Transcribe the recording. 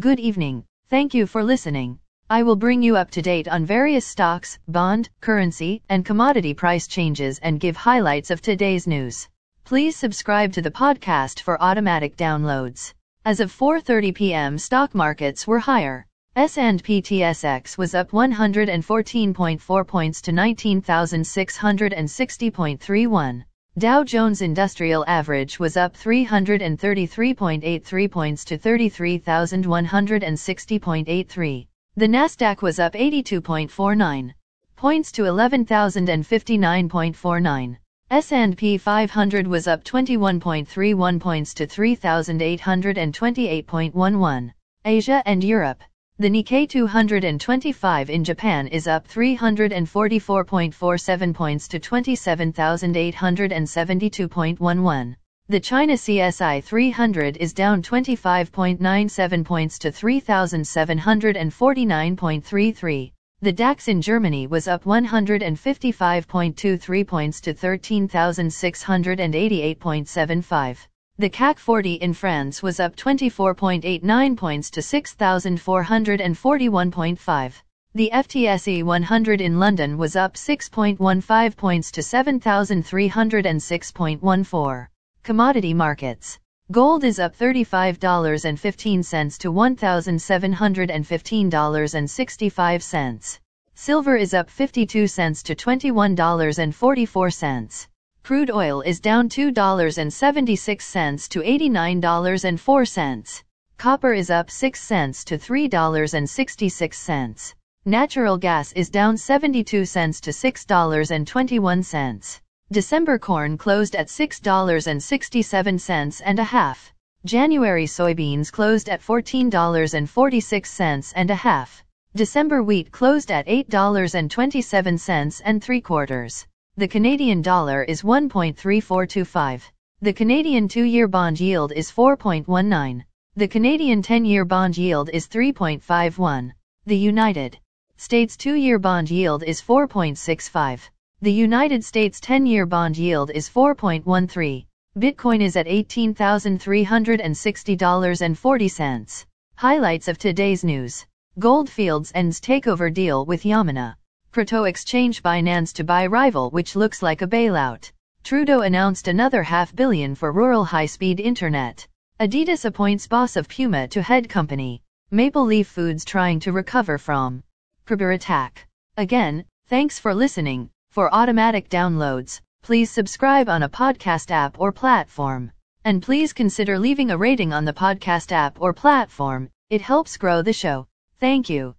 Good evening. Thank you for listening. I will bring you up to date on various stocks, bond, currency, and commodity price changes and give highlights of today's news. Please subscribe to the podcast for automatic downloads. As of 4:30 p.m., stock markets were higher. S&P TSX was up 114.4 points to 19,660.31. Dow Jones Industrial Average was up 333.83 points to 33,160.83. The Nasdaq was up 82.49 points to 11,059.49. S&P 500 was up 21.31 points to 3,828.11. Asia and Europe. The Nikkei 225 in Japan is up 344.47 points to 27,872.11. The China CSI 300 is down 25.97 points to 3,749.33. The DAX in Germany was up 155.23 points to 13,688.75. The CAC 40 in France was up 24.89 points to 6,441.5. The FTSE 100 in London was up 6.15 points to 7,306.14. Commodity markets. Gold is up $35.15 to $1,715.65. Silver is up 52 cents to $21.44. Crude oil is down $2.76 to $89.04. Copper is up 6 cents to $3.66. Natural gas is down 72 cents to $6.21. December corn closed at $6.67 and a half. January soybeans closed at $14.46 and a half. December wheat closed at $8.27 and three quarters. The Canadian dollar is 1.3425. The Canadian 2-year bond yield is 4.19. The Canadian 10-year bond yield is 3.51. The United States 2-year bond yield is 4.65. The United States 10-year bond yield is 4.13. Bitcoin is at $18,360.40. Highlights of today's news. Gold Fields ends takeover deal with Yamana. Crypto exchange Binance to buy rival which looks like a bailout. Trudeau announced another half billion for rural high-speed internet. Adidas appoints boss of Puma to head company. Maple Leaf Foods trying to recover from cyber attack. Again, thanks for listening. For automatic downloads, please subscribe on a podcast app or platform. And please consider leaving a rating on the podcast app or platform. It helps grow the show. Thank you.